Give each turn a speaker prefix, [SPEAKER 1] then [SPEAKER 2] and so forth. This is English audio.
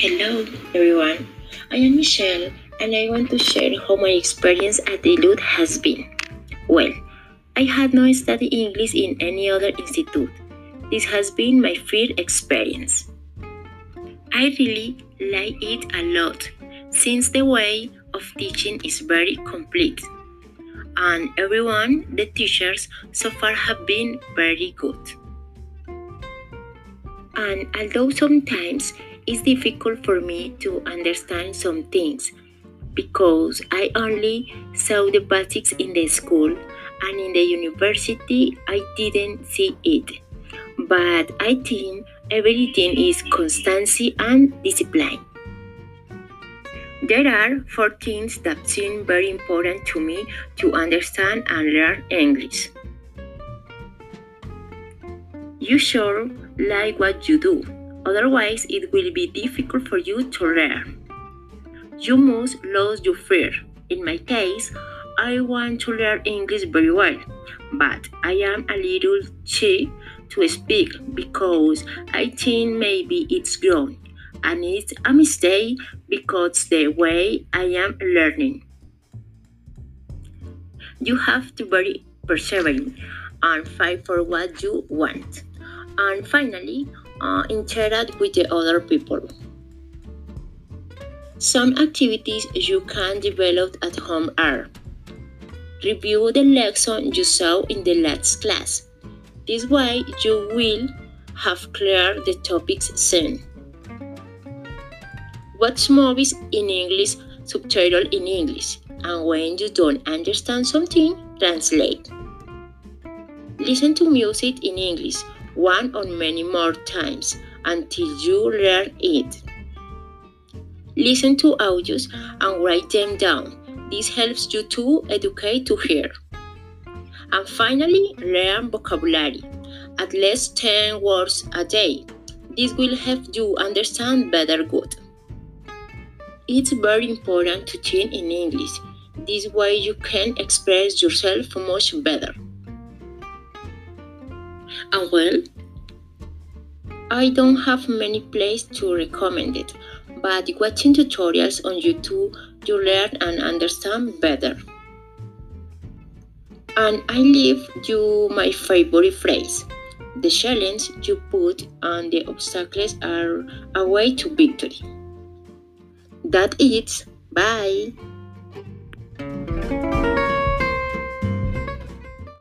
[SPEAKER 1] Hello, everyone. I am Michelle, and I want to share how my experience at LUT has been. Well, I had no study English in any other institute. This has been my first experience. I really like it a lot since the way of teaching is very complete. And everyone, the teachers so far have been very good. And although sometimes it's difficult for me to understand some things because I only saw the basics in the school and in the university I didn't see it. But I think everything is constancy and discipline. There are four things that seem very important to me to understand and learn English. You sure like what you do, otherwise, it will be difficult for you to learn. You must lose your fear. In my case, I want to learn English very well, but I am a little shy to speak because I think maybe it's grown and it's a mistake because the way I am learning. You have to be persevering and fight for what you want. And finally, uh, interact with the other people. Some activities you can develop at home are review the lesson you saw in the last class. This way, you will have cleared the topics soon. Watch movies in English, subtitled in English, and when you don't understand something, translate. Listen to music in English one or many more times until you learn it. Listen to audios and write them down. This helps you to educate to hear. And finally, learn vocabulary, at least 10 words a day. This will help you understand better good. It's very important to think in English. This way you can express yourself much better. And well, I don't have many places to recommend it, but watching tutorials on YouTube you learn and understand better. And I leave you my favorite phrase. The challenge you put and the obstacles are a way to victory. That is, bye.